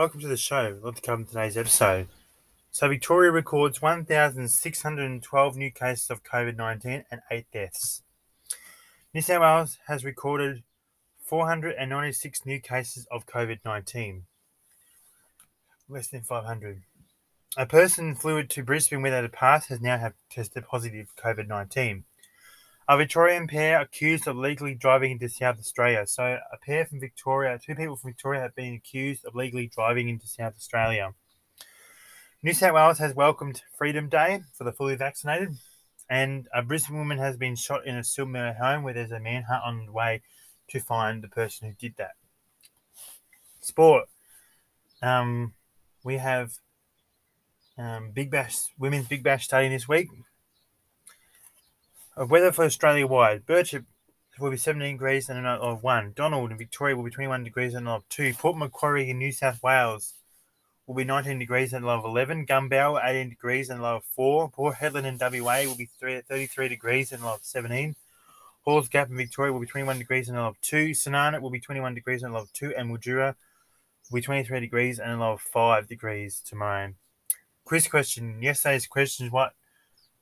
Welcome to the show. Love to come cover today's episode. So, Victoria records 1,612 new cases of COVID 19 and 8 deaths. New South Wales has recorded 496 new cases of COVID 19, less than 500. A person flew to Brisbane without a pass has now have tested positive COVID 19. A Victorian pair accused of legally driving into South Australia. So, a pair from Victoria, two people from Victoria have been accused of legally driving into South Australia. New South Wales has welcomed Freedom Day for the fully vaccinated, and a Brisbane woman has been shot in a Silvermere home where there's a manhunt on the way to find the person who did that. Sport. Um, we have um, Big Bash, women's Big Bash starting this week. Of weather for Australia wide, Birchip will be 17 degrees and a note of 1. Donald in Victoria will be 21 degrees and a note of 2. Port Macquarie in New South Wales will be 19 degrees and a low of 11. Gumbau 18 degrees and a low of 4. Port Hedland in WA will be 33 degrees and a low of 17. Halls Gap in Victoria will be 21 degrees and a low of 2. Sanana will be 21 degrees and a low of 2. And Mildura will be 23 degrees and a low of 5 degrees tomorrow. Quiz question. Yesterday's question is what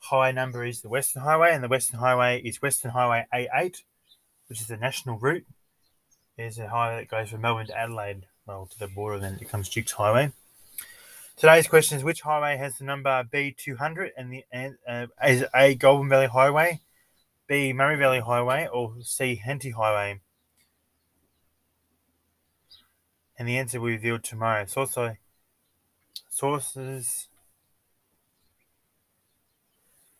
highway number is the Western Highway, and the Western Highway is Western Highway A8, which is a national route. There's a highway that goes from Melbourne to Adelaide, well, to the border, and then it becomes Dukes Highway. Today's question is which highway has the number B200 and the uh, is A Goulburn Valley Highway, B Murray Valley Highway, or C Henty Highway? And the answer will be revealed tomorrow. Also sources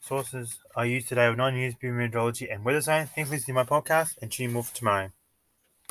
sources I use today of non-news meteorology and weather science. Thanks for listening to my podcast and tune in more for tomorrow.